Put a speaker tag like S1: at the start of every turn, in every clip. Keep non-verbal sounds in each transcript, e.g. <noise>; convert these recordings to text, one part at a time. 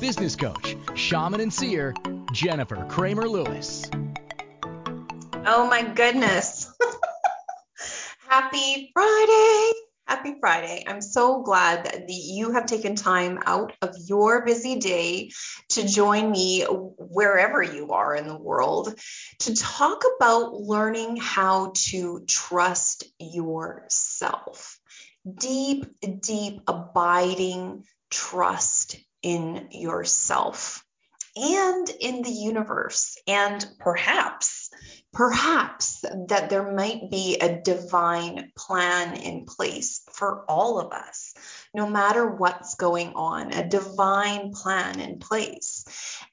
S1: business coach, shaman, and seer, Jennifer Kramer Lewis.
S2: Oh my goodness. <laughs> Happy Friday. Happy Friday. I'm so glad that you have taken time out of your busy day to join me wherever you are in the world to talk about learning how to trust yourself. Deep, deep, abiding trust in yourself and in the universe, and perhaps perhaps that there might be a divine plan in place for all of us, no matter what's going on, a divine plan in place.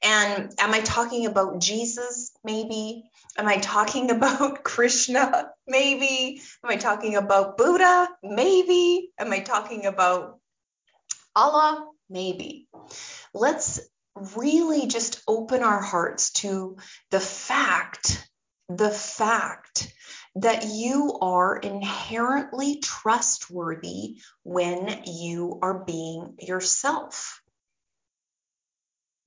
S2: And am I talking about Jesus? Maybe. Am I talking <laughs> about Krishna? Maybe. Am I talking about Buddha? Maybe. Am I talking about Allah? Maybe. Let's really just open our hearts to the fact the fact that you are inherently trustworthy when you are being yourself.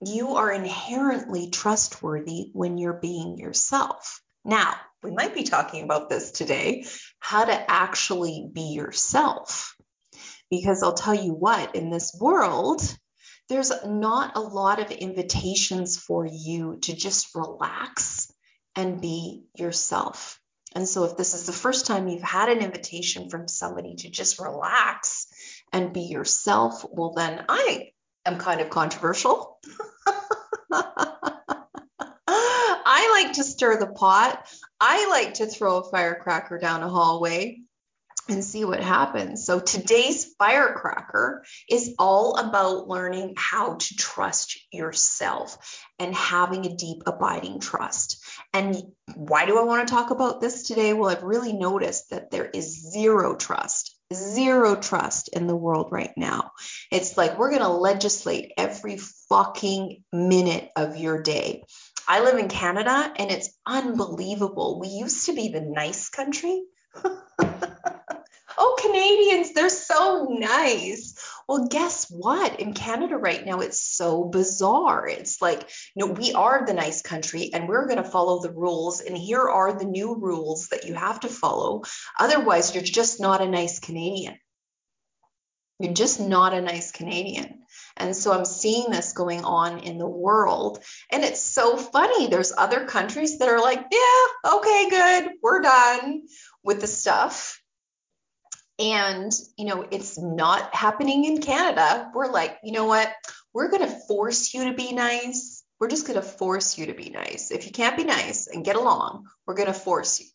S2: You are inherently trustworthy when you're being yourself. Now, we might be talking about this today how to actually be yourself. Because I'll tell you what, in this world, there's not a lot of invitations for you to just relax and be yourself. And so, if this is the first time you've had an invitation from somebody to just relax and be yourself, well, then I am kind of controversial. <laughs> I like to stir the pot. I like to throw a firecracker down a hallway and see what happens. So today's firecracker is all about learning how to trust yourself and having a deep abiding trust. And why do I want to talk about this today? Well, I've really noticed that there is zero trust. Zero trust in the world right now. It's like we're going to legislate every fucking minute of your day. I live in Canada and it's unbelievable. We used to be the nice country. <laughs> oh, Canadians, they're so nice. Well, guess what? In Canada right now, it's so bizarre. It's like, you know, we are the nice country and we're going to follow the rules. And here are the new rules that you have to follow. Otherwise, you're just not a nice Canadian. You're just not a nice Canadian. And so I'm seeing this going on in the world. And it's so funny. There's other countries that are like, yeah, okay, good. We're done with the stuff and you know it's not happening in canada. We're like you know what? We're going to force you to be nice. We're just going to force you to be nice. If you can't be nice and get along we're going to force you.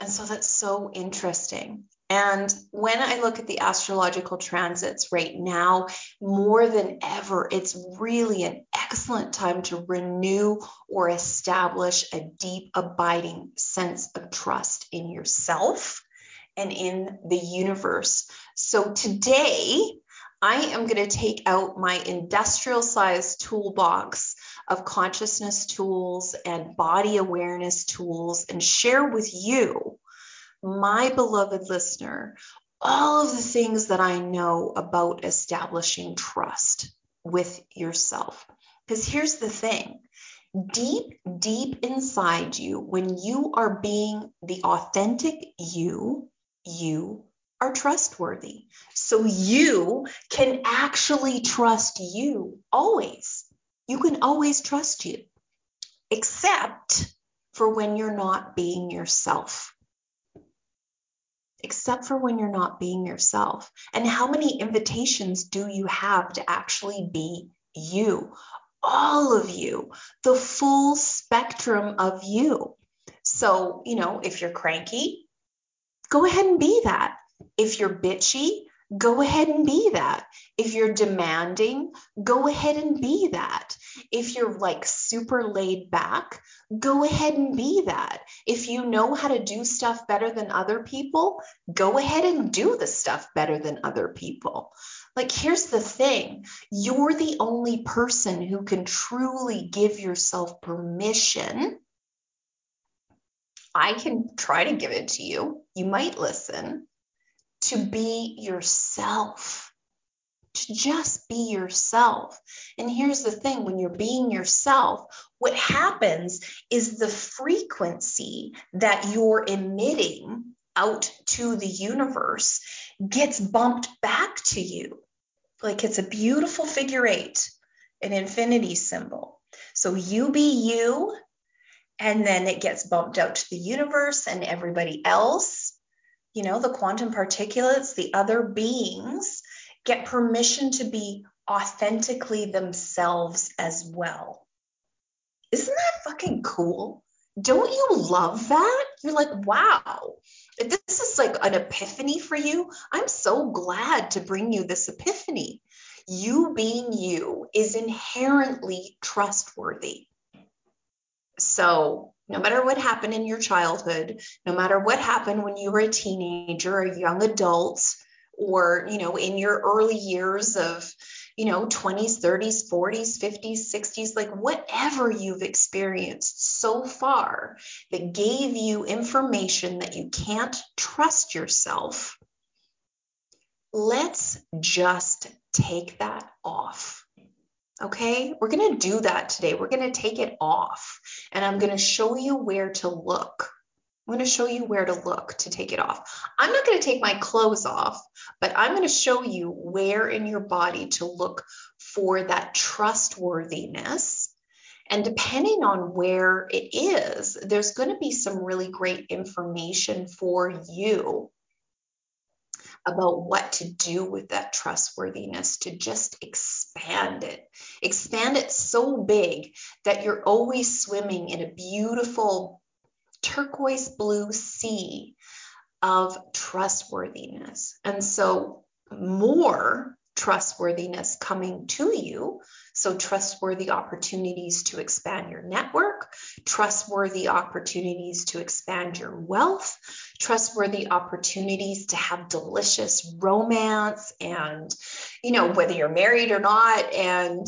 S2: And so that's so interesting. And when I look at the astrological transits right now, more than ever, it's really an excellent time to renew or establish a deep, abiding sense of trust in yourself and in the universe. So today, I am going to take out my industrial sized toolbox of consciousness tools and body awareness tools and share with you, my beloved listener, all of the things that I know about establishing trust with yourself. Because here's the thing deep, deep inside you, when you are being the authentic you, you are trustworthy. So you can actually trust you always. You can always trust you, except for when you're not being yourself. Except for when you're not being yourself. And how many invitations do you have to actually be you? All of you, the full spectrum of you. So, you know, if you're cranky, go ahead and be that. If you're bitchy, go ahead and be that. If you're demanding, go ahead and be that. If you're like super laid back, go ahead and be that. If you know how to do stuff better than other people, go ahead and do the stuff better than other people. Like, here's the thing you're the only person who can truly give yourself permission. I can try to give it to you. You might listen to be yourself, to just be yourself. And here's the thing when you're being yourself, what happens is the frequency that you're emitting out to the universe gets bumped back to you. Like it's a beautiful figure eight, an infinity symbol. So you be you, and then it gets bumped out to the universe and everybody else you know, the quantum particulates, the other beings get permission to be authentically themselves as well. Isn't that fucking cool? Don't you love that? You're like, wow, this is like an epiphany for you, I'm so glad to bring you this epiphany. You being you is inherently trustworthy. So no matter what happened in your childhood, no matter what happened when you were a teenager, a young adult, or you know, in your early years of you know 20s 30s 40s 50s 60s like whatever you've experienced so far that gave you information that you can't trust yourself let's just take that off Okay, we're going to do that today. We're going to take it off and I'm going to show you where to look. I'm going to show you where to look to take it off. I'm not going to take my clothes off, but I'm going to show you where in your body to look for that trustworthiness. And depending on where it is, there's going to be some really great information for you about what to do with that trustworthiness to just expand it. Expand it so big that you're always swimming in a beautiful turquoise blue sea of trustworthiness. And so, more trustworthiness coming to you. So, trustworthy opportunities to expand your network, trustworthy opportunities to expand your wealth, trustworthy opportunities to have delicious romance and, you know, whether you're married or not, and,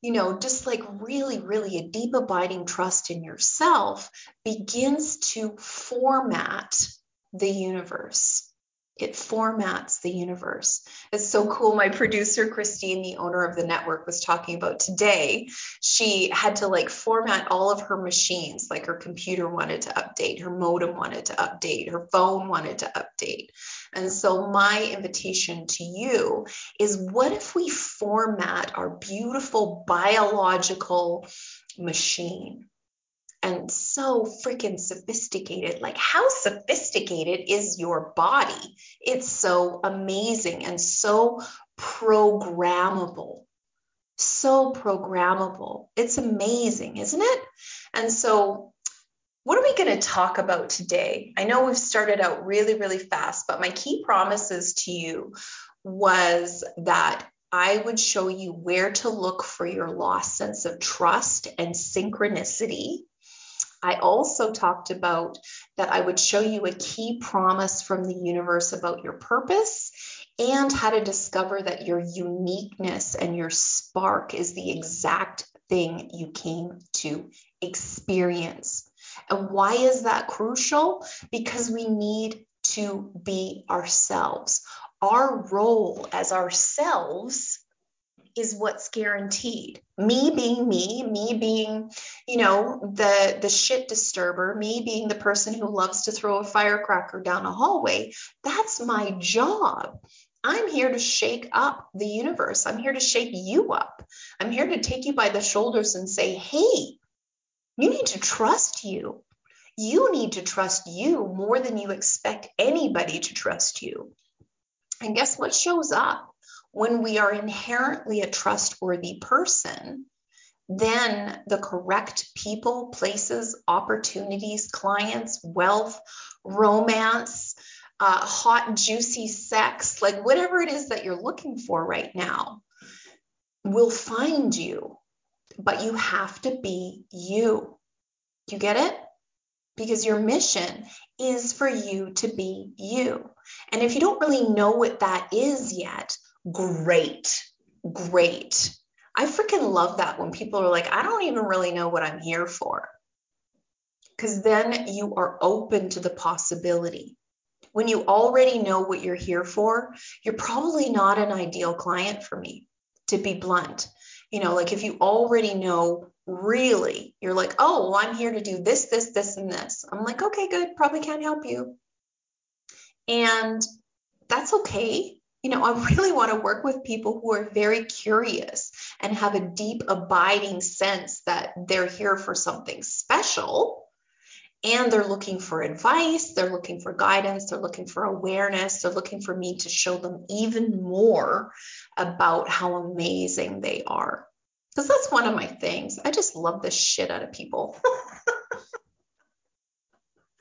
S2: you know, just like really, really a deep abiding trust in yourself begins to format the universe it formats the universe. It's so cool. My producer, Christine, the owner of the network, was talking about today. She had to like format all of her machines, like her computer wanted to update, her modem wanted to update, her phone wanted to update. And so, my invitation to you is what if we format our beautiful biological machine? And so freaking sophisticated. Like, how sophisticated is your body? It's so amazing and so programmable. So programmable. It's amazing, isn't it? And so, what are we going to talk about today? I know we've started out really, really fast, but my key promises to you was that I would show you where to look for your lost sense of trust and synchronicity I also talked about that I would show you a key promise from the universe about your purpose and how to discover that your uniqueness and your spark is the exact thing you came to experience. And why is that crucial? Because we need to be ourselves. Our role as ourselves is what's guaranteed. Me being me, me being, you know, the the shit disturber, me being the person who loves to throw a firecracker down a hallway, that's my job. I'm here to shake up the universe. I'm here to shake you up. I'm here to take you by the shoulders and say, "Hey, you need to trust you. You need to trust you more than you expect anybody to trust you." And guess what shows up? When we are inherently a trustworthy person, then the correct people, places, opportunities, clients, wealth, romance, uh, hot, juicy sex, like whatever it is that you're looking for right now, will find you. But you have to be you. You get it? Because your mission is for you to be you. And if you don't really know what that is yet, great, great. I freaking love that when people are like, I don't even really know what I'm here for. Because then you are open to the possibility. When you already know what you're here for, you're probably not an ideal client for me, to be blunt. You know, like if you already know really, you're like, oh, well, I'm here to do this, this, this, and this. I'm like, okay, good, probably can't help you. And that's okay. You know, I really want to work with people who are very curious and have a deep, abiding sense that they're here for something special and they're looking for advice, they're looking for guidance, they're looking for awareness, they're looking for me to show them even more about how amazing they are. Because that's one of my things. I just love the shit out of people. <laughs>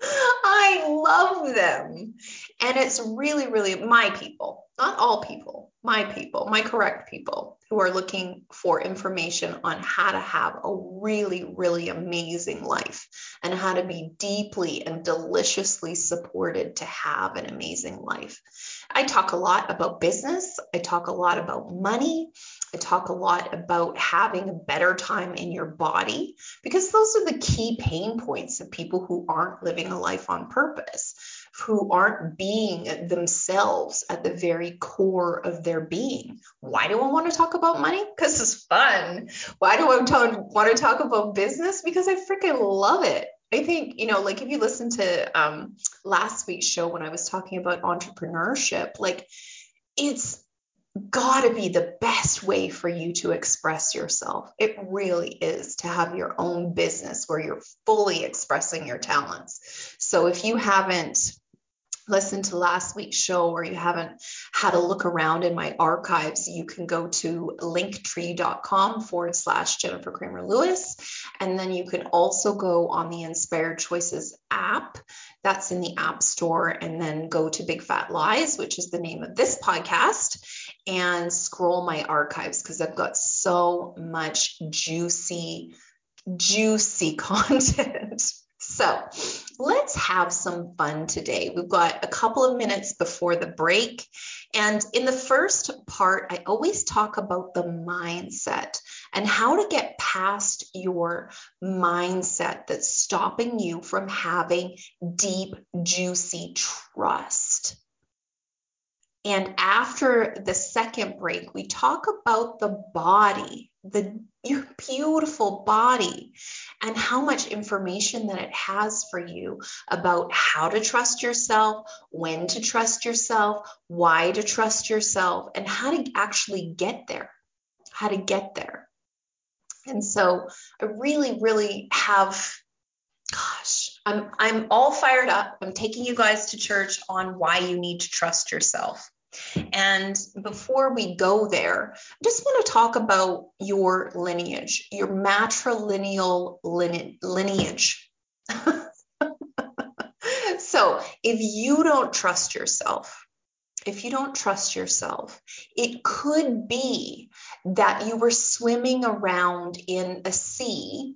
S2: I love them. And it's really, really my people, not all people, my people, my correct people who are looking for information on how to have a really, really amazing life and how to be deeply and deliciously supported to have an amazing life. I talk a lot about business, I talk a lot about money, I talk a lot about having a better time in your body because those are the key pain points of people who aren't living a life on purpose, who aren't being themselves at the very core of their being. Why do I want to talk about money? Because it's fun. Why do I want to talk about business? Because I freaking love it. I think, you know, like if you listen to um, last week's show when I was talking about entrepreneurship, like it's got to be the best way for you to express yourself. It really is to have your own business where you're fully expressing your talents. So if you haven't listened to last week's show or you haven't had a look around in my archives, you can go to linktree.com forward slash Jennifer Kramer Lewis. And then you can also go on the Inspired Choices app. That's in the App Store. And then go to Big Fat Lies, which is the name of this podcast and scroll my archives because I've got so much juicy, juicy <laughs> content. So let's have some fun today. We've got a couple of minutes before the break. And in the first part, I always talk about the mindset and how to get past your mindset that's stopping you from having deep, juicy trust. And after the second break, we talk about the body, the beautiful body, and how much information that it has for you about how to trust yourself, when to trust yourself, why to trust yourself, and how to actually get there. How to get there. And so I really, really have I'm I'm all fired up. I'm taking you guys to church on why you need to trust yourself. And before we go there, I just want to talk about your lineage, your matrilineal lineage. <laughs> so, if you don't trust yourself, if you don't trust yourself, it could be that you were swimming around in a sea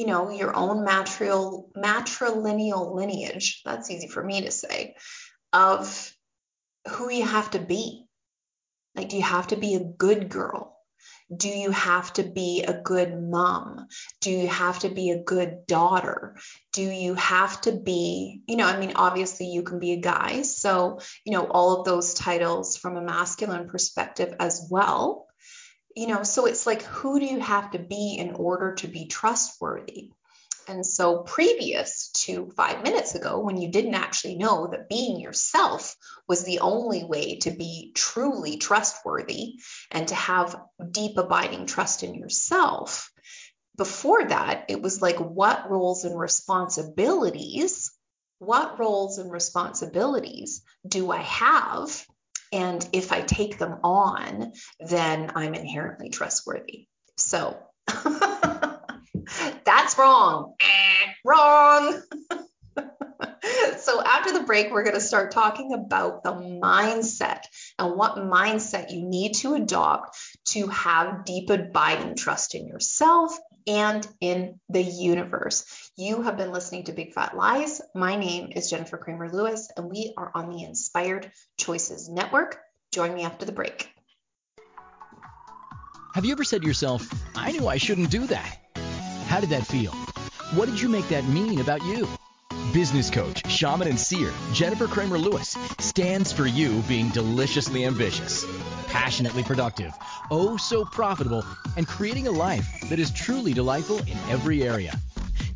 S2: you know, your own matril, matrilineal lineage, that's easy for me to say, of who you have to be. Like, do you have to be a good girl? Do you have to be a good mom? Do you have to be a good daughter? Do you have to be, you know, I mean, obviously you can be a guy. So, you know, all of those titles from a masculine perspective as well. You know, so it's like, who do you have to be in order to be trustworthy? And so, previous to five minutes ago, when you didn't actually know that being yourself was the only way to be truly trustworthy and to have deep, abiding trust in yourself, before that, it was like, what roles and responsibilities, what roles and responsibilities do I have? And if I take them on, then I'm inherently trustworthy. So, <laughs> That's wrong. Eh, wrong. <laughs> so after the break, we're going to start talking about the mindset and what mindset you need to adopt to have deep abiding trust in yourself and in the universe. You have been listening to Big Fat Lies. My name is Jennifer Kramer Lewis, and we are on the Inspired Choices Network. Join me after the break.
S1: Have you ever said to yourself, I knew I shouldn't do that? How did that feel? What did you make that mean about you? Business coach, shaman, and seer Jennifer Kramer Lewis stands for you being deliciously ambitious, passionately productive, oh so profitable, and creating a life that is truly delightful in every area.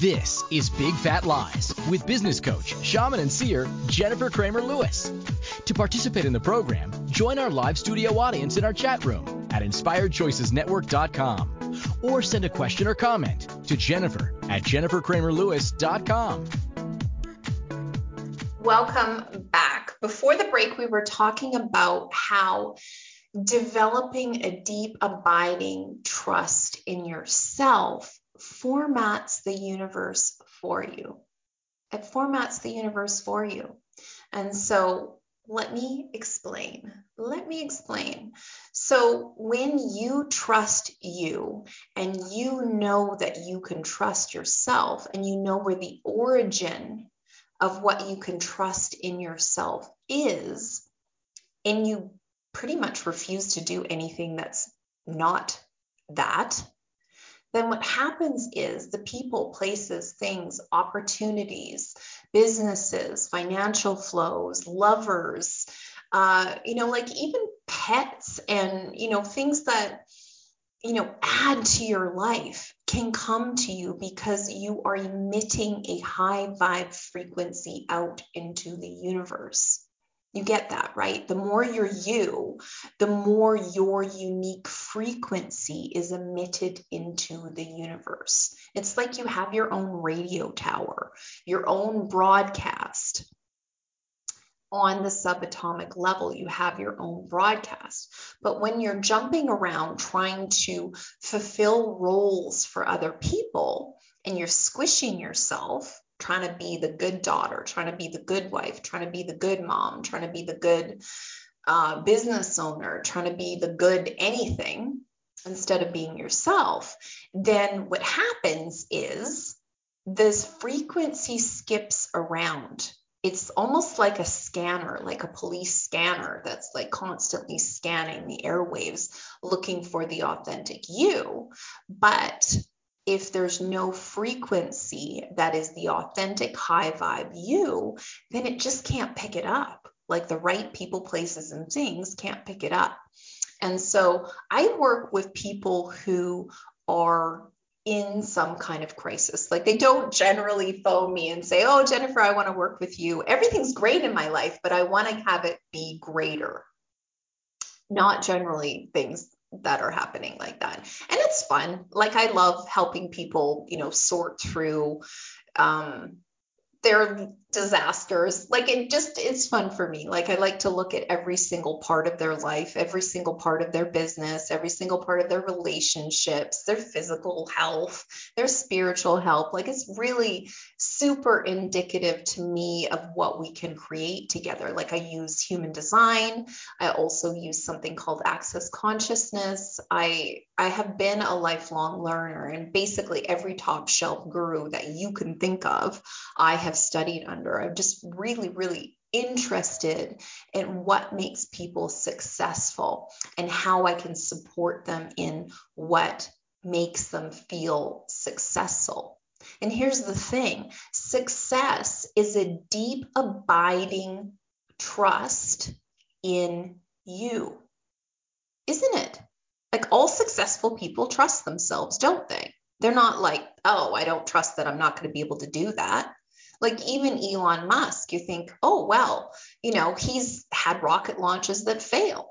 S1: This is Big Fat Lies with business coach, shaman, and seer Jennifer Kramer Lewis. To participate in the program, join our live studio audience in our chat room at inspiredchoicesnetwork.com or send a question or comment to Jennifer at jenniferkramerlewis.com.
S2: Welcome back. Before the break, we were talking about how developing a deep, abiding trust in yourself formats the universe for you. It formats the universe for you. And so let me explain. Let me explain. So, when you trust you and you know that you can trust yourself and you know where the origin of what you can trust in yourself is, and you pretty much refuse to do anything that's not that, then what happens is the people, places, things, opportunities, businesses, financial flows, lovers, uh, you know, like even pets and, you know, things that, you know, add to your life can come to you because you are emitting a high vibe frequency out into the universe. You get that, right? The more you're you, the more your unique frequency is emitted into the universe. It's like you have your own radio tower, your own broadcast. On the subatomic level, you have your own broadcast. But when you're jumping around trying to fulfill roles for other people and you're squishing yourself, trying to be the good daughter, trying to be the good wife, trying to be the good mom, trying to be the good uh, business owner, trying to be the good anything instead of being yourself, then what happens is this frequency skips around. It's almost like a scanner, like a police scanner that's like constantly scanning the airwaves looking for the authentic you. But if there's no frequency that is the authentic high vibe you, then it just can't pick it up. Like the right people, places, and things can't pick it up. And so I work with people who are in some kind of crisis. Like they don't generally phone me and say, Oh, Jennifer, I want to work with you. Everything's great in my life, but I want to have it be greater. Not generally things that are happening like that. And it's fun. Like I love helping people, you know, sort through um they're disasters. Like it just it's fun for me. Like I like to look at every single part of their life, every single part of their business, every single part of their relationships, their physical health, their spiritual health. Like it's really super indicative to me of what we can create together. Like I use human design. I also use something called access consciousness. I I have been a lifelong learner and basically every top shelf guru that you can think of, I have studied under. I'm just really, really interested in what makes people successful and how I can support them in what makes them feel successful. And here's the thing success is a deep, abiding trust in you, isn't it? Like all successful people trust themselves, don't they? They're not like, oh, I don't trust that I'm not going to be able to do that. Like even Elon Musk, you think, oh, well, you know, he's had rocket launches that fail.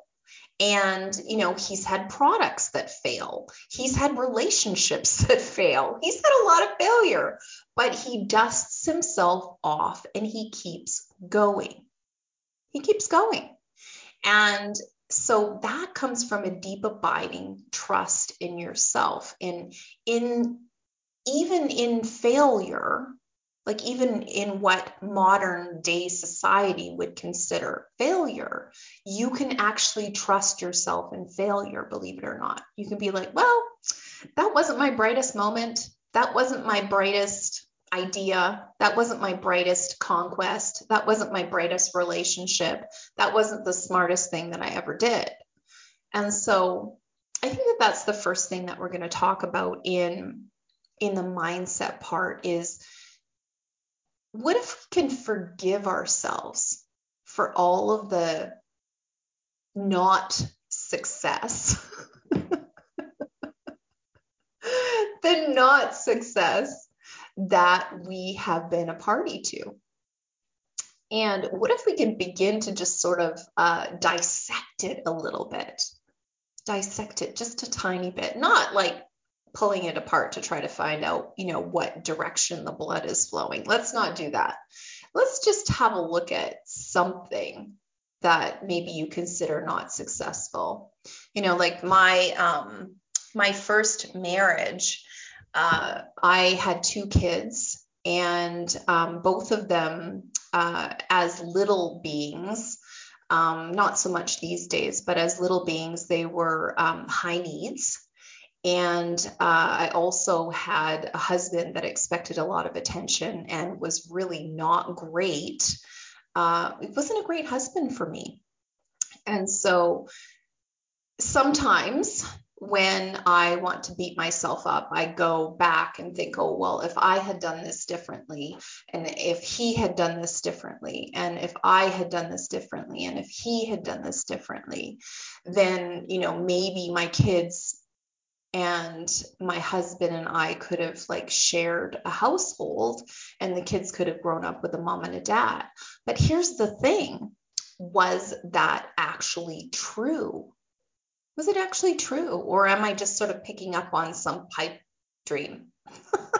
S2: And, you know, he's had products that fail. He's had relationships <laughs> that fail. He's had a lot of failure, but he dusts himself off and he keeps going. He keeps going. And so that comes from a deep abiding trust in yourself and in even in failure like even in what modern day society would consider failure, you can actually trust yourself in failure, believe it or not. You can be like, well, that wasn't my brightest moment. That wasn't my brightest idea. That wasn't my brightest conquest. That wasn't my brightest relationship. That wasn't the smartest thing that I ever did. And so I think that that's the first thing that we're going to talk about in in the mindset part is what if we can forgive ourselves for all of the not success? <laughs> the not success that we have been a party to. And what if we can begin to just sort of uh, dissect it a little bit? Dissect it just a tiny bit, not like pulling it apart to try to find out, you know, what direction the blood is flowing. Let's not do that. Let's just have a look at something that maybe you consider not successful. You know, like my um my first marriage, uh, I had two kids, and um, both of them uh, as little beings. Um, not so much these days, but as little beings, they were um, high needs. And uh, I also had a husband that expected a lot of attention and was really not great. Uh, it wasn't a great husband for me. And so sometimes when I want to beat myself up, I go back and think, oh, well, if I had done this differently, and if he had done this differently, and if I had done this differently, and if he had done this differently, then, you know, maybe my kids and my husband and I could have like shared a household and the kids could have grown up with a mom and a dad. But here's the thing was that actually true? Was it actually true? Or am I just sort of picking up on some pipe dream? <laughs>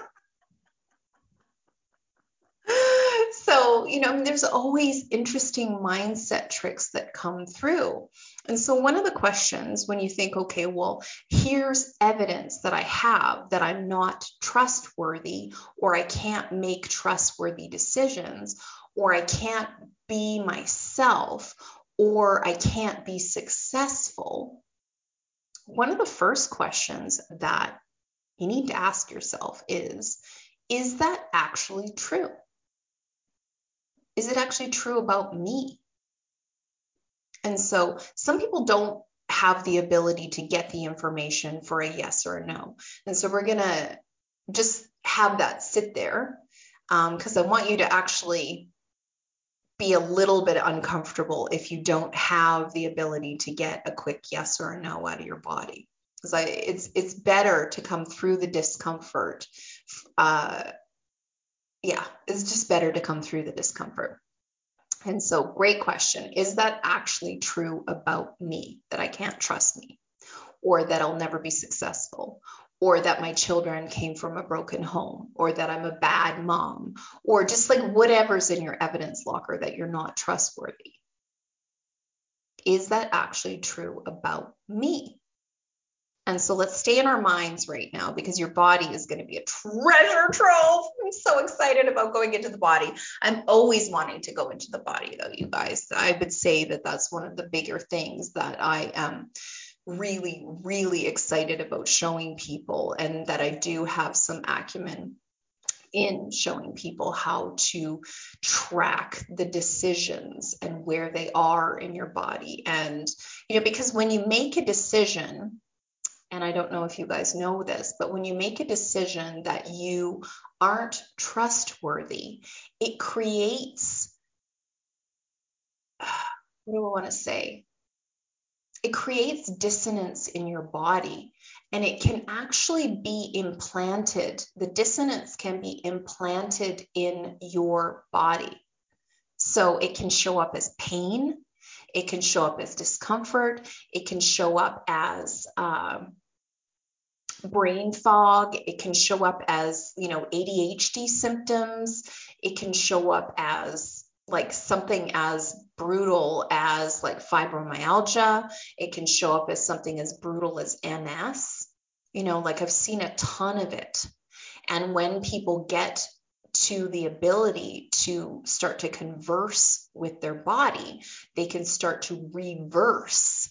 S2: you know, there's always interesting mindset tricks that come through. And so, one of the questions when you think, okay, well, here's evidence that I have that I'm not trustworthy, or I can't make trustworthy decisions, or I can't be myself, or I can't be successful. One of the first questions that you need to ask yourself is Is that actually true? Is it actually true about me? And so some people don't have the ability to get the information for a yes or a no. And so we're going to just have that sit there because um, I want you to actually be a little bit uncomfortable if you don't have the ability to get a quick yes or a no out of your body. Because it's it's better to come through the discomfort. Uh, yeah, it's just better to come through the discomfort. And so, great question. Is that actually true about me that I can't trust me or that I'll never be successful? or that my children came from a broken home, or that I'm a bad mom, or just like whatever's in your evidence locker that you're not trustworthy. Is that actually true about me? And so let's stay in our minds right now because your body is going to be a treasure trove. I'm so excited about going into the body. I'm always wanting to go into the body, though, you guys. I would say that that's one of the bigger things that I am really, really excited about showing people, and that I do have some acumen in showing people how to track the decisions and where they are in your body. And, you know, because when you make a decision, and I don't know if you guys know this, but when you make a decision that you aren't trustworthy, it creates, <sighs> what do I want to say? It creates dissonance in your body and it can actually be implanted. The dissonance can be implanted in your body. So it can show up as pain, it can show up as discomfort, it can show up as, um, brain fog. It can show up as you know adhd symptoms. It can show up as like something as brutal as like fibromyalgia. It can show up as something as brutal as ms you know like i've seen a ton of it. And when people get to the ability to start to converse with their body they can start to reverse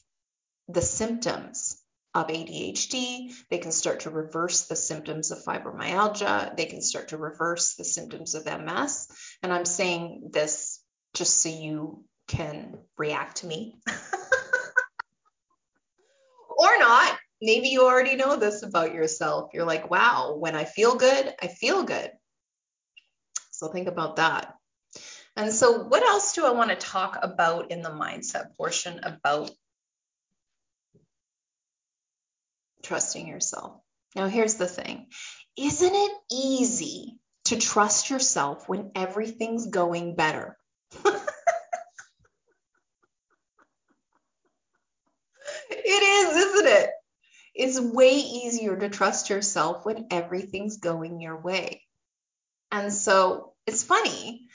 S2: the symptoms of ADHD. They can start to reverse the symptoms of fibromyalgia. They can start to reverse the symptoms of MS. And I'm saying this just so you can react to me. <laughs> or not. Maybe you already know this about yourself. You're like, wow, when I feel good, I feel good. So think about that. And so, what else do I want to talk about in the mindset portion about trusting yourself. Now, here's the thing Isn't it easy to trust yourself when everything's going better? <laughs> it is, isn't it? It's way easier to trust yourself when everything's going your way. And so it's funny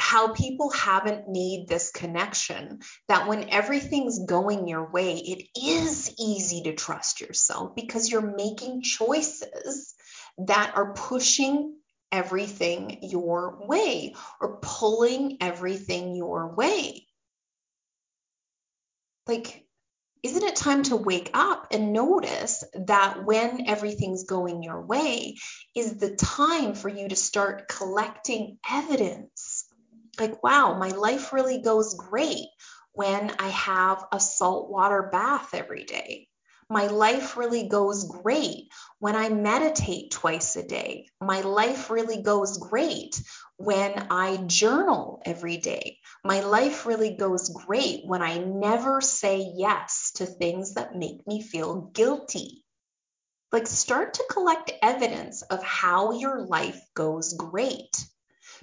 S2: how people haven't made this connection that when everything's going your way, it is easy to trust yourself because you're making choices that are pushing everything your way or pulling everything your way. Like, isn't it time to wake up and notice that when everything's going your way is the time for you to start collecting evidence like, wow, my life really goes great when I have a saltwater bath every day. My life really goes great when I meditate twice a day. My life really goes great when I journal every day. My life really goes great when I never say yes to things that make me feel guilty. Like, start to collect evidence of how your life goes great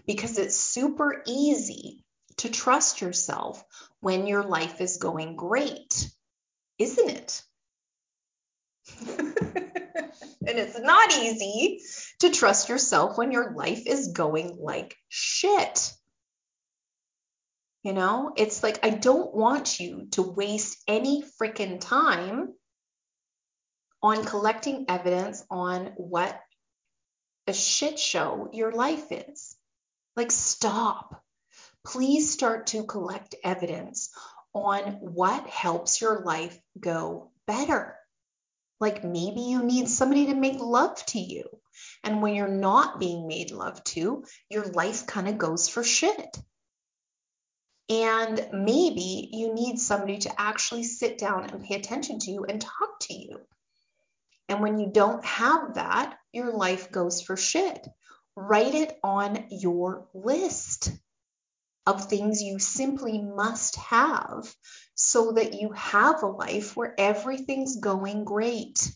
S2: because it's super easy to trust yourself when your life is going great, isn't it? <laughs> and it's not easy to trust yourself when your life is going like shit. You know, it's like I don't want you to waste any freaking time on collecting evidence on what a shit show your life is. Like, stop. Please start to collect evidence on what helps your life go better. Like, maybe you need somebody to make love to you. And when you're not being made love to, your life kind of goes for shit. And maybe you need somebody to actually sit down and pay attention to you and talk to you. And when you don't have that, your life goes for shit write it on your list of things you simply must have so that you have a life where everything's going great.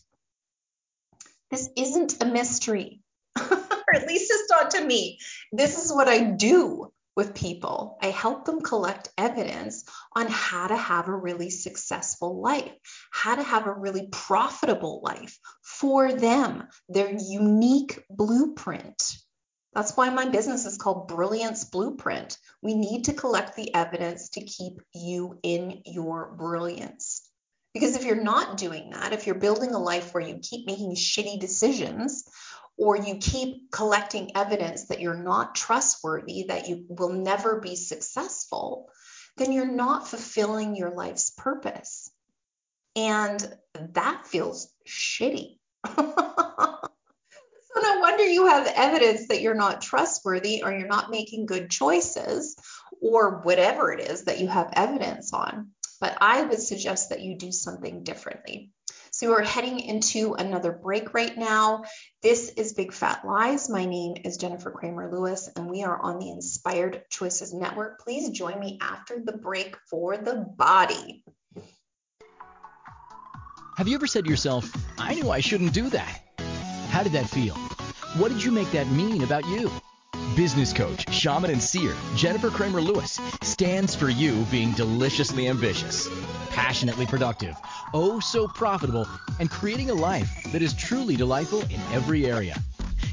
S2: This isn't a mystery, <laughs> or at least it's not to me. This is what I do with people. I help them collect evidence on how to have a really successful life, how to have a really profitable life for them, their unique blueprint. That's why my business is called Brilliance Blueprint. We need to collect the evidence to keep you in your brilliance. Because if you're not doing that, if you're building a life where you keep making shitty decisions, or you keep collecting evidence that you're not trustworthy, that you will never be successful, then you're not fulfilling your life's purpose. And that feels shitty. <laughs> so no wonder you have evidence that you're not trustworthy or you're not making good choices or whatever it is that you have evidence on. But I would suggest that you do something differently. So we're heading into another break right now. This is Big Fat Lies. My name is Jennifer Kramer Lewis, and we are on the Inspired Choices Network. Please join me after the break for the body.
S1: Have you ever said to yourself, I knew I shouldn't do that? How did that feel? What did you make that mean about you? Business coach, shaman, and seer Jennifer Cramer Lewis stands for you being deliciously ambitious, passionately productive, oh so profitable, and creating a life that is truly delightful in every area.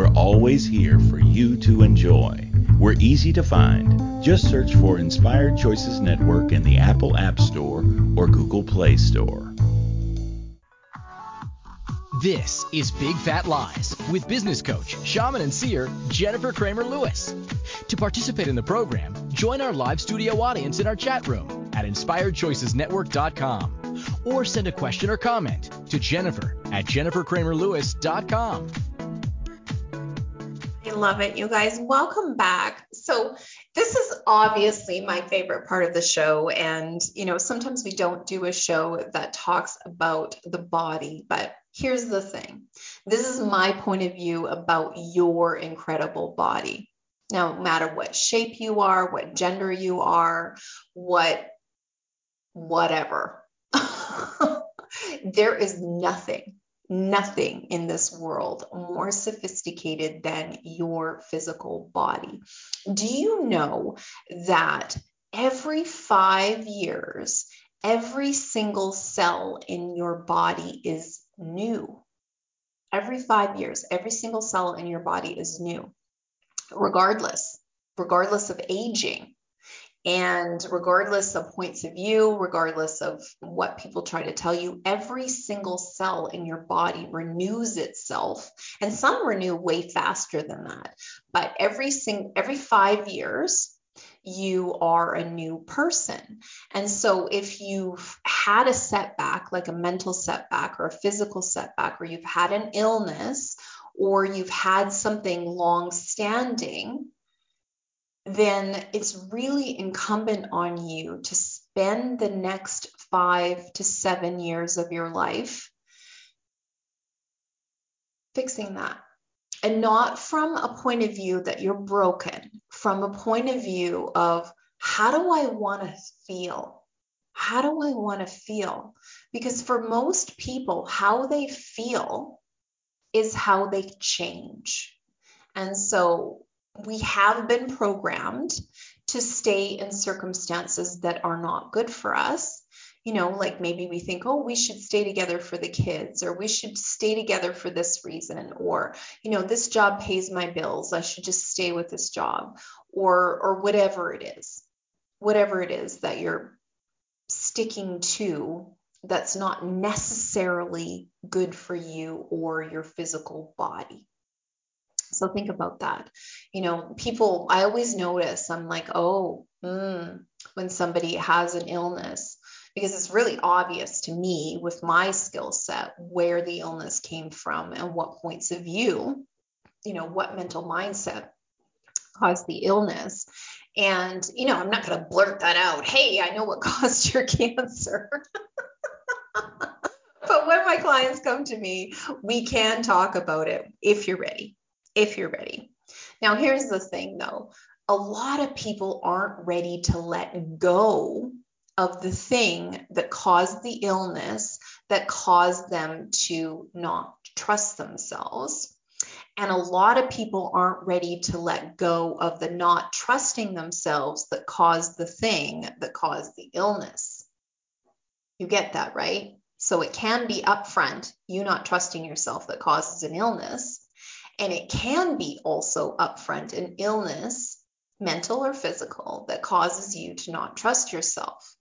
S3: we're always here for you to enjoy. We're easy to find. Just search for Inspired Choices Network in the Apple App Store or Google Play Store.
S1: This is Big Fat Lies with business coach, shaman, and seer Jennifer Cramer Lewis. To participate in the program, join our live studio audience in our chat room at inspiredchoicesnetwork.com or send a question or comment to Jennifer at jennifercramerlewis.com.
S2: I love it, you guys. Welcome back. So, this is obviously my favorite part of the show. And, you know, sometimes we don't do a show that talks about the body, but here's the thing this is my point of view about your incredible body. Now, no matter what shape you are, what gender you are, what whatever, <laughs> there is nothing nothing in this world more sophisticated than your physical body. Do you know that every five years, every single cell in your body is new? Every five years, every single cell in your body is new, regardless, regardless of aging. And regardless of points of view, regardless of what people try to tell you, every single cell in your body renews itself. And some renew way faster than that. But every sing- every 5 years, you are a new person. And so if you've had a setback, like a mental setback or a physical setback, or you've had an illness, or you've had something long standing, then it's really incumbent on you to spend the next five to seven years of your life fixing that. And not from a point of view that you're broken, from a point of view of how do I want to feel? How do I want to feel? Because for most people, how they feel is how they change. And so we have been programmed to stay in circumstances that are not good for us. You know, like maybe we think, oh, we should stay together for the kids, or we should stay together for this reason, or, you know, this job pays my bills. I should just stay with this job, or, or whatever it is, whatever it is that you're sticking to that's not necessarily good for you or your physical body. So think about that. You know, people, I always notice, I'm like, oh, mm, when somebody has an illness, because it's really obvious to me with my skill set where the illness came from and what points of view, you know, what mental mindset caused the illness. And, you know, I'm not going to blurt that out. Hey, I know what <laughs> caused your cancer. <laughs> but when my clients come to me, we can talk about it if you're ready. If you're ready. Now, here's the thing though a lot of people aren't ready to let go of the thing that caused the illness that caused them to not trust themselves. And a lot of people aren't ready to let go of the not trusting themselves that caused the thing that caused the illness. You get that, right? So it can be upfront, you not trusting yourself that causes an illness. And it can be also upfront an illness, mental or physical, that causes you to not trust yourself.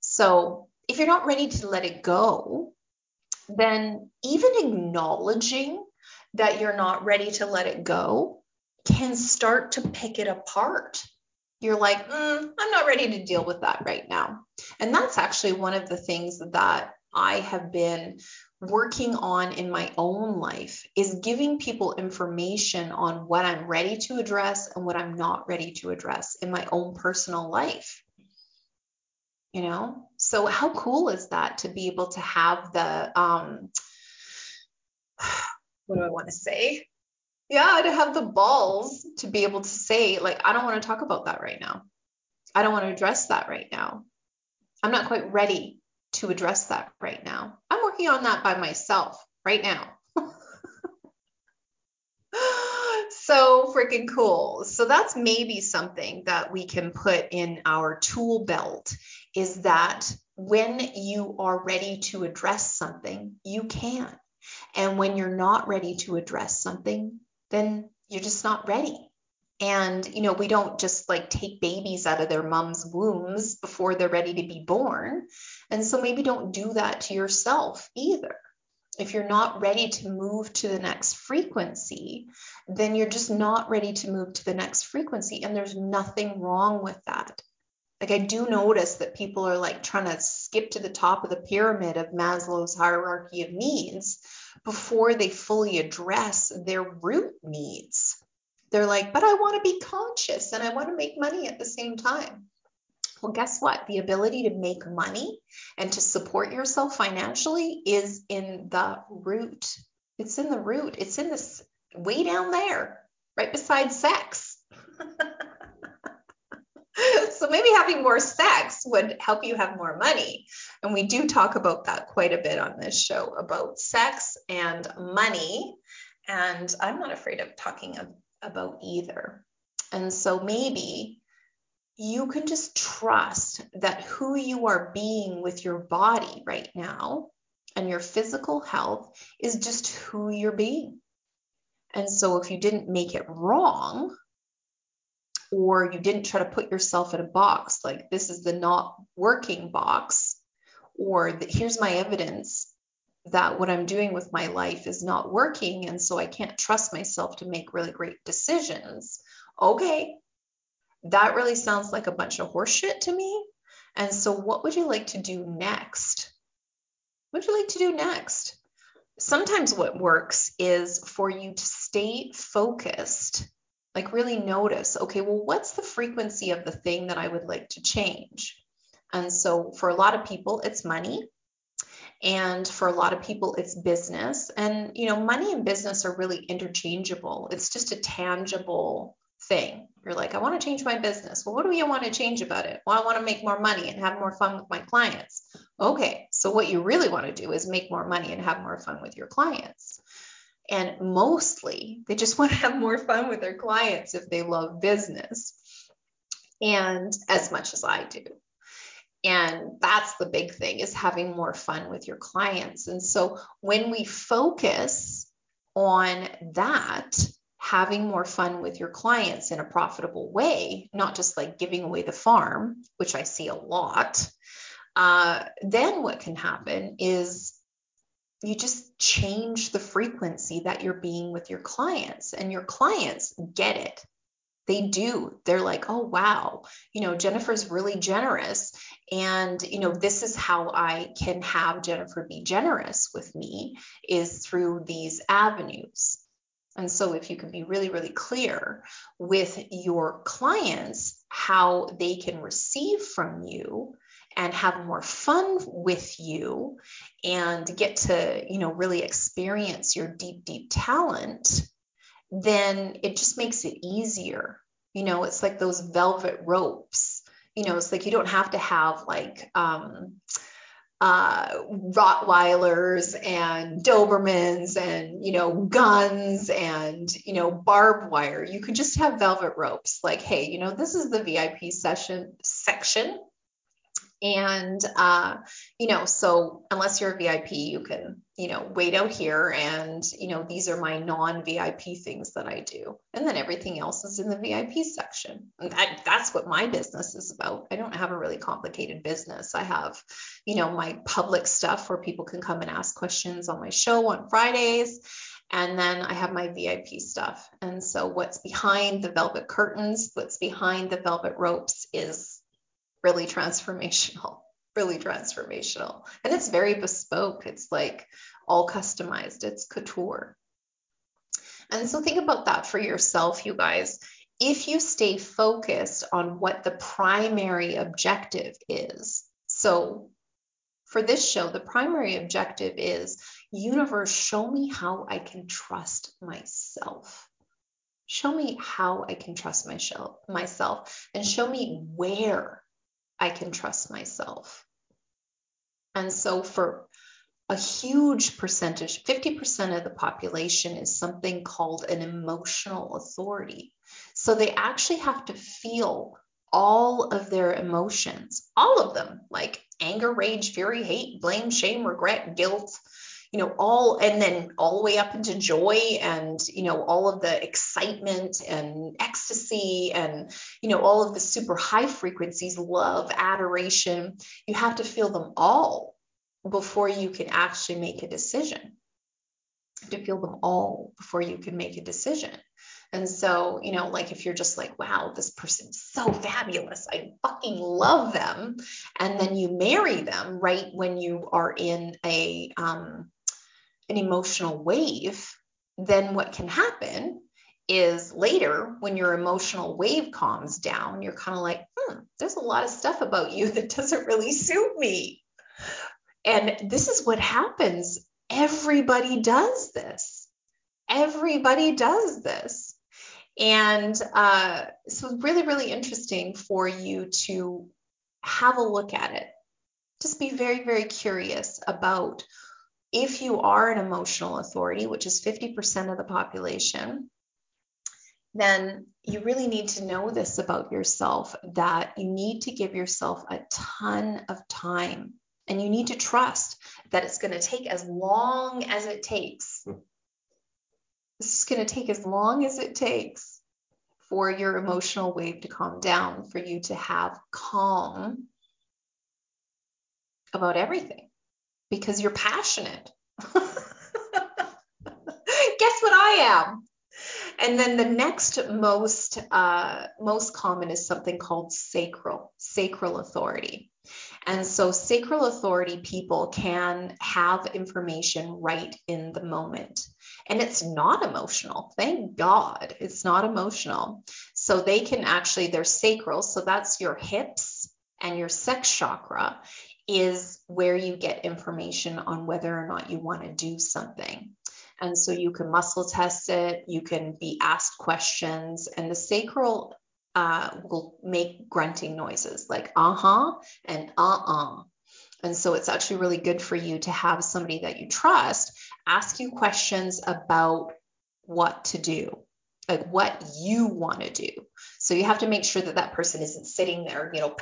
S2: So if you're not ready to let it go, then even acknowledging that you're not ready to let it go can start to pick it apart. You're like, mm, I'm not ready to deal with that right now. And that's actually one of the things that I have been working on in my own life is giving people information on what I'm ready to address and what I'm not ready to address in my own personal life. You know? So how cool is that to be able to have the um <sighs> what do i want to say? Yeah to have the balls to be able to say like i don't want to talk about that right now. I don't want to address that right now. I'm not quite ready to address that right now. I'm working on that by myself right now <laughs> so freaking cool. So that's maybe something that we can put in our tool belt is that when you are ready to address something, you can. And when you're not ready to address something, then you're just not ready. And, you know, we don't just like take babies out of their mom's wombs before they're ready to be born. And so maybe don't do that to yourself either if you're not ready to move to the next frequency, then you're just not ready to move to the next frequency. And there's nothing wrong with that. Like, I do notice that people are like trying to skip to the top of the pyramid of Maslow's hierarchy of needs before they fully address their root needs. They're like, but I want to be conscious and I want to make money at the same time. Well, guess what? The ability to make money and to support yourself financially is in the root. It's in the root. It's in this way down there, right beside sex. <laughs> so maybe having more sex would help you have more money. And we do talk about that quite a bit on this show about sex and money. And I'm not afraid of talking about either. And so maybe you can just trust that who you are being with your body right now and your physical health is just who you're being. And so if you didn't make it wrong, or you didn't try to put yourself in a box like this is the not working box, or here's my evidence that what I'm doing with my life is not working. And so I can't trust myself to make really great decisions. Okay, that really sounds like a bunch of horseshit to me. And so, what would you like to do next? What would you like to do next? Sometimes what works is for you to stay focused, like really notice, okay, well, what's the frequency of the thing that I would like to change? And so, for a lot of people, it's money. And for a lot of people, it's business. And, you know, money and business are really interchangeable. It's just a tangible thing. You're like, I want to change my business. Well, what do you want to change about it? Well, I want to make more money and have more fun with my clients. Okay, so what you really want to do is make more money and have more fun with your clients. And mostly they just <laughs> want to have more fun with their clients if they love business. And as much as I do. And that's the big thing is having more fun with your clients. And so when we focus on that, having more fun with your clients in a profitable way, not just like giving away the farm, which I see a lot. uh, then what can happen is you just change the frequency that you're being with your clients, and your clients get it. They do. They're like, oh, wow, you know, Jennifer's really generous. And, you know, this is how I can have Jennifer be generous with me is through these avenues. And so, if you can be really, really clear with your clients how they can receive from you and have more fun with you and get to, you know, really experience your deep, deep talent, then it just makes it easier. You know, it's like those velvet ropes. You know, it's like you don't have to have like, um, uh, Rottweilers and Dobermans and you know guns and you know barbed wire. You could just have velvet ropes. Like, hey, you know this is the VIP session section and, uh, you know, so unless you're a VIP, you can, you know, wait out here. And, you know, these are my non VIP things that I do. And then everything else is in the VIP section. And that, that's what my business is about. I don't have a really complicated business. I have, you know, my public stuff where people can come and ask questions on my show on Fridays. And then I have my VIP stuff. And so what's behind the velvet curtains, what's behind the velvet ropes is really transformational, <laughs> really transformational. And it's very bespoke. It's like all customized, it's couture. And so think about that for yourself, you guys. If you stay focused on what the primary objective is, so for this show, the primary objective is universe, show me how I can trust myself. Show me how I can trust myself myself and show me where I can trust myself. And so, for a huge percentage, 50% of the population is something called an emotional authority. So, they actually have to feel all of their emotions, all of them, like anger, rage, fury, hate, blame, shame, regret, guilt, you know all and then all the way up into joy and you know all of the excitement and ecstasy and you know all of the super high frequencies love adoration you have to feel them all before you can actually make a decision. To feel them all before you can make a decision. And so, you know, like if you're just like, wow, this person's so fabulous, I fucking love them. And then you marry them right when you are in a um, an emotional wave, then what can happen is later when your emotional wave calms down, you're kind of like, hmm, there's a lot of stuff about you <laughs> that doesn't really suit me. And this is what happens. Everybody does this. Everybody does this. And uh, so really, really interesting for you to have a look at it. Just be very, very curious about if you are an emotional authority, which is 50% of the population, then you really need to know this about yourself that you need to give yourself a ton of time and you need to trust that it's going to take as long as it takes. Hmm. This is going to take as long as it takes for your emotional wave to calm down, for you to have calm about everything because you're passionate. <laughs> Guess what I am? And then the next most uh, most common is something called sacral sacral authority. And so sacral authority people can have information right in the moment. And it's not emotional. Thank God it's not emotional. So they can actually, they're sacral. So that's your hips and your sex chakra is where you get information on whether or not you want to do something. And so you can muscle test it, you can be asked questions, and the sacral uh, will make grunting noises like uh huh and uh uh. And so it's actually really good for you to have somebody that you trust ask you questions about what to do, like what you want to do. So you have to make sure that that person isn't sitting there, you know,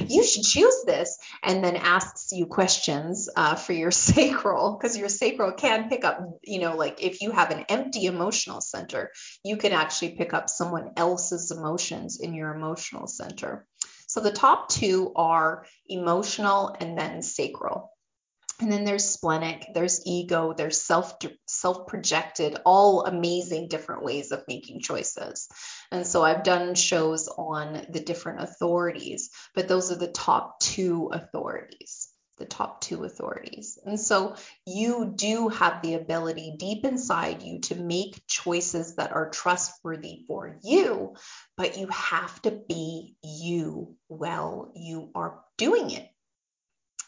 S2: you should choose this, and then asks you questions uh, for your <laughs> sacral, because your sacral can pick up, you know, like if you have an empty emotional center, you can actually pick up someone else's emotions in your emotional center. So the top two are emotional and then sacral. And then there's splenic, there's ego, there's self self projected, all amazing different ways of making choices. And so I've done shows on the different authorities, but those are the top two authorities the top two authorities. And so you do have the ability deep inside you to make choices that are trustworthy for you, but you have to be you while you are doing it.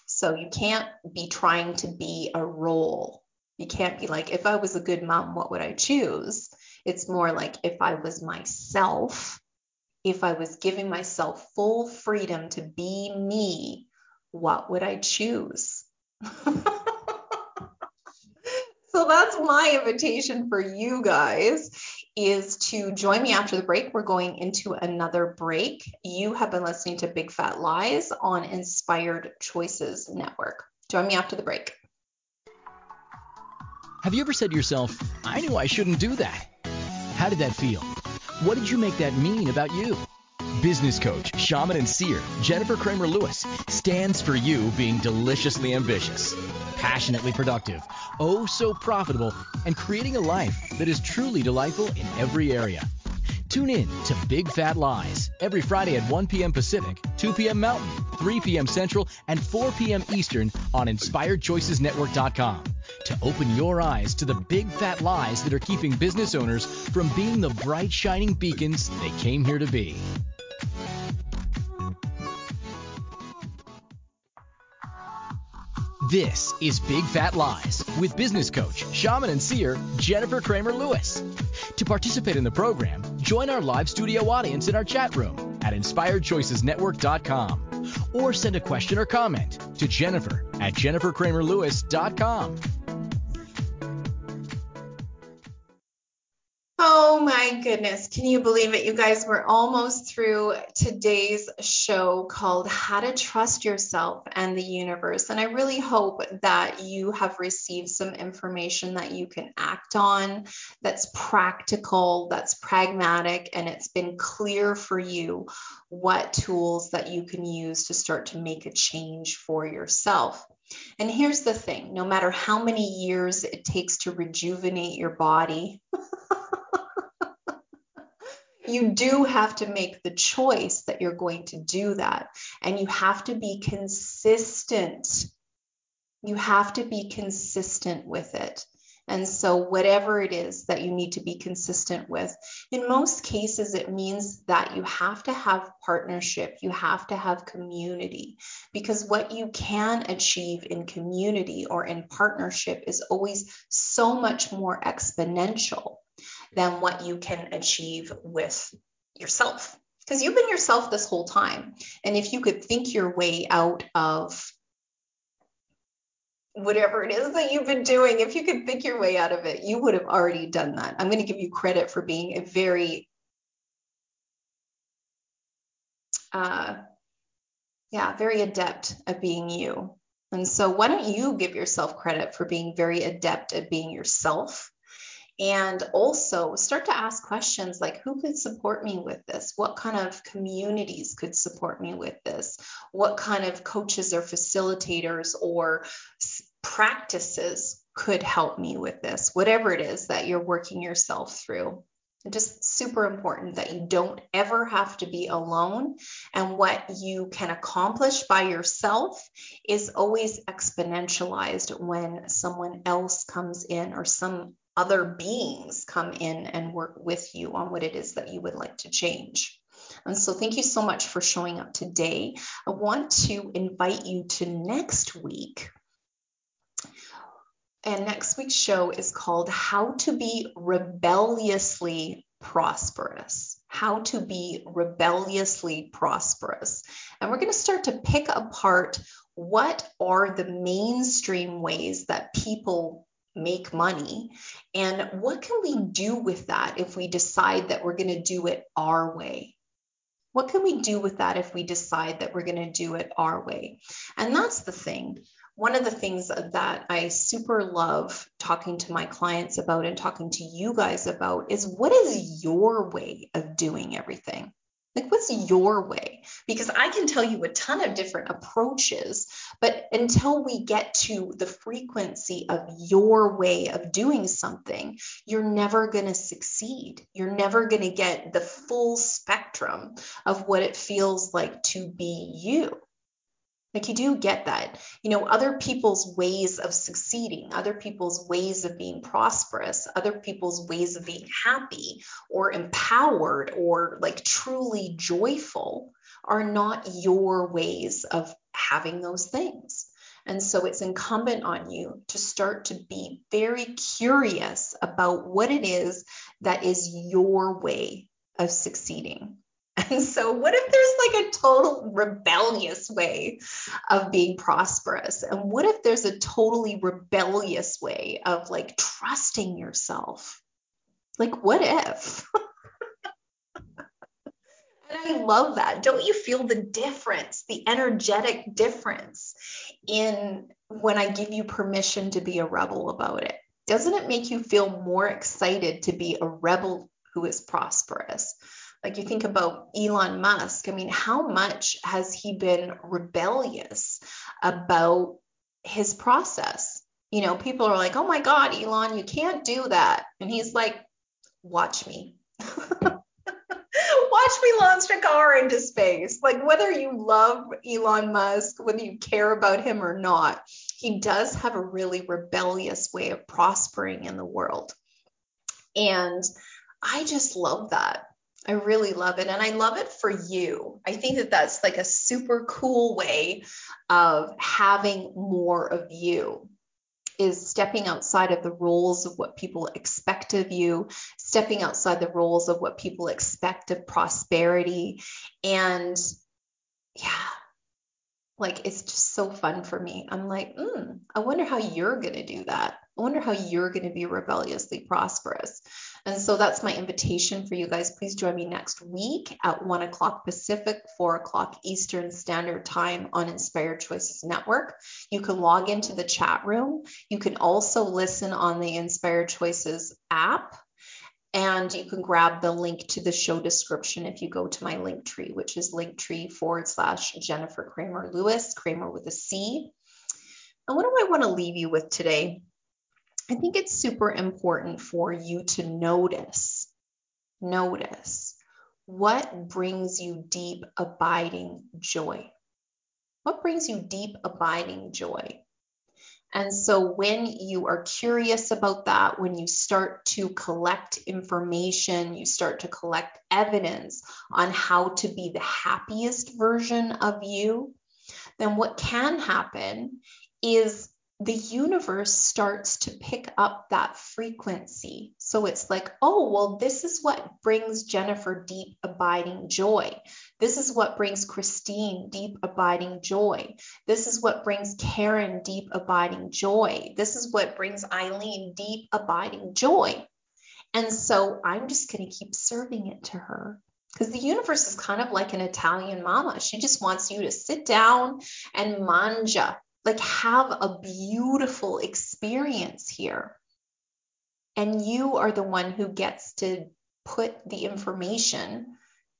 S2: So you can't be trying to be a role. You can't be like, if I was a good mom, what would I choose? It's more like if I was myself, if I was giving myself full freedom to be me, what would I choose? <laughs> so that's my invitation for you guys is to join me after the break. We're going into another break. You have been listening to Big Fat Lies on Inspired Choices Network. Join me after the break.
S1: Have you ever said to yourself, I knew I shouldn't do that? How did that feel? What did you make that mean about you? Business coach, shaman, and seer Jennifer Cramer Lewis stands for you being deliciously ambitious, passionately productive, oh so profitable, and creating a life that is truly delightful in every area. Tune in to Big Fat Lies every Friday at 1 p.m. Pacific, 2 p.m. Mountain, 3 p.m. Central, and 4 p.m. Eastern on InspiredChoicesNetwork.com to open your eyes to the big fat lies that are keeping business owners from being the bright shining beacons they came here to be. This is Big Fat Lies with business coach, shaman, and seer Jennifer Cramer Lewis. To participate in the program, join our live studio audience in our chat room at inspiredchoicesnetwork.com or send a question or comment to Jennifer at jennifercramerlewis.com.
S2: Oh my goodness. Can you believe it? You guys, we're almost through today's show called How to Trust Yourself and the Universe. And I really hope that you have received some information that you can act on, that's practical, that's pragmatic, and it's been clear for you what tools that you can use to start to make a change for yourself. And here's the thing no matter how many years it takes to rejuvenate your body, <laughs> you do have to make the choice that you're going to do that. And you have to be consistent. You have to be consistent with it. And so, whatever it is that you need to be consistent with, in most cases, it means that you have to have partnership, you have to have community, because what you can achieve in community or in partnership is always so much more exponential than what you can achieve with yourself. Because you've been yourself this whole time. And if you could think your way out of whatever it is that you've been doing, if you could think your way out of it, you would have already done that. I'm going to give you credit for being a very, uh, yeah, very adept at being you. And so, why don't you give yourself credit for being very adept at being yourself? And also start to ask questions like who could support me with this? What kind of communities could support me with this? What kind of coaches or facilitators or practices could help me with this? Whatever it is that you're working yourself through. Just super important that you don't ever have to be alone. And what you can accomplish by yourself is always exponentialized when someone else comes in or some other beings come in and work with you on what it is that you would like to change. And so, thank you so much for showing up today. I want to invite you to next week. And next week's show is called How to Be Rebelliously Prosperous. How to Be Rebelliously Prosperous. And we're going to start to pick apart what are the mainstream ways that people make money. And what can we do with that if we decide that we're going to do it our way? What can we do with that if we decide that we're going to do it our way? And that's the thing. One of the things that I super love talking to my clients about and talking to you guys about is what is your way of doing everything? Like, what's your way? Because I can tell you a ton of different approaches, but until we get to the frequency of your way of doing something, you're never going to succeed. You're never going to get the full spectrum of what it feels like to be you. Like you do get that. You know, other people's ways of succeeding, other people's ways of being prosperous, other people's ways of being happy or empowered or like truly joyful are not your ways of having those things. And so it's incumbent on you to start to be very curious about what it is that is your way of succeeding. And so, what if there's like a total rebellious way of being prosperous? And what if there's a totally rebellious way of like trusting yourself? Like, what if? <laughs> I love that. Don't you feel the difference, the energetic difference in when I give you permission to be a rebel about it? Doesn't it make you feel more excited to be a rebel who is prosperous? Like you think about Elon Musk, I mean, how much has he been rebellious about his process? You know, people are like, oh my God, Elon, you can't do that. And he's like, watch me. <laughs> watch me launch a car into space. Like, whether you love Elon Musk, whether you care about him or not, he does have a really rebellious way of prospering in the world. And I just love that. I really love it. And I love it for you. I think that that's like a super cool way of having more of you is stepping outside of the roles of what people expect of you, stepping outside the roles of what people expect of prosperity. And yeah, like it's just so fun for me. I'm like, mm, I wonder how you're going to do that. I wonder how you're going to be rebelliously prosperous. And so that's my invitation for you guys. Please join me next week at one o'clock Pacific, four o'clock Eastern Standard Time on Inspired Choices Network. You can log into the chat room. You can also listen on the Inspired Choices app. And you can grab the link to the show description if you go to my link tree, which is linktree forward slash Jennifer Cramer Lewis, Cramer with a C. And what do I want to leave you with today? I think it's super important for you to notice, notice what brings you deep, abiding joy. What brings you deep, abiding joy? And so, when you are curious about that, when you start to collect information, you start to collect evidence on how to be the happiest version of you, then what can happen is the universe starts to pick up that frequency. So it's like, oh, well, this is what brings Jennifer deep, abiding joy. This is what brings Christine deep, abiding joy. This is what brings Karen deep, abiding joy. This is what brings Eileen deep, abiding joy. And so I'm just going to keep serving it to her because the universe is kind of like an Italian mama. She just wants you to sit down and manja like have a beautiful experience here. And you are the one who gets to put the information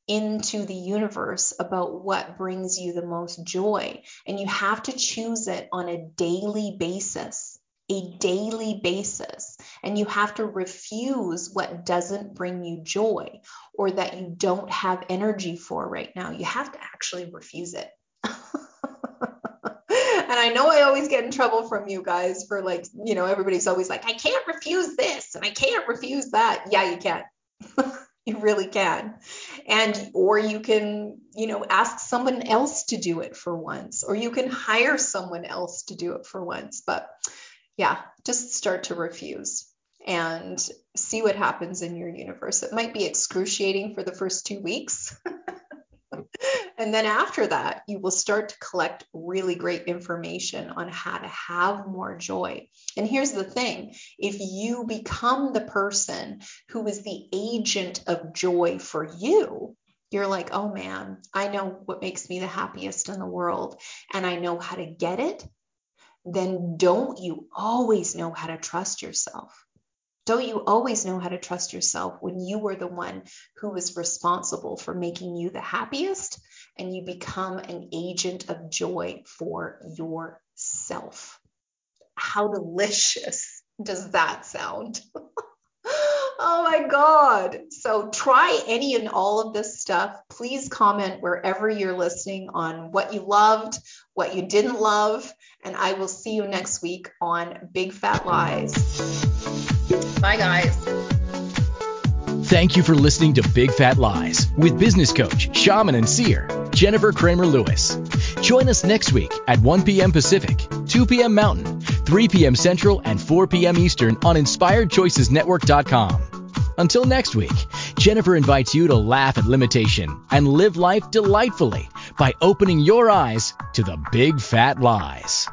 S2: into the universe about what brings you the most joy. And you have to choose it on a daily basis, a daily basis. And you have to refuse what doesn't bring you joy or that you don't have energy for right now. You have to actually refuse it. And I know I always get in trouble from you guys for like, you know, everybody's always like, I can't refuse this and I can't refuse that. Yeah, you can. <laughs> you really can. And, or you can, you know, ask someone else to do it for once, or you can hire someone else to do it for once. But yeah, just start to refuse and see what happens in your universe. It might be excruciating for the first two weeks. <laughs> And then after that, you will start to collect really great information on how to have more joy. And here's the thing if you become the person who is the agent of joy for you, you're like, oh man, I know what makes me the happiest in the world, and I know how to get it. Then don't you always know how to trust yourself? Don't you always know how to trust yourself when you were the one who was responsible for making you the happiest and you become an agent of joy for yourself? How delicious does that sound? <laughs> Oh my God. So try any and all of this stuff. Please comment wherever you're listening on what you loved, what you didn't love, and I will see you next week on Big Fat Lies. Bye, guys.
S1: Thank you for listening to Big Fat Lies with business coach, shaman, and seer, Jennifer Cramer Lewis. Join us next week at 1 p.m. Pacific, 2 p.m. Mountain, 3 p.m. Central, and 4 p.m. Eastern on InspiredChoicesNetwork.com. Until next week, Jennifer invites you to laugh at limitation and live life delightfully by opening your eyes to the big fat lies.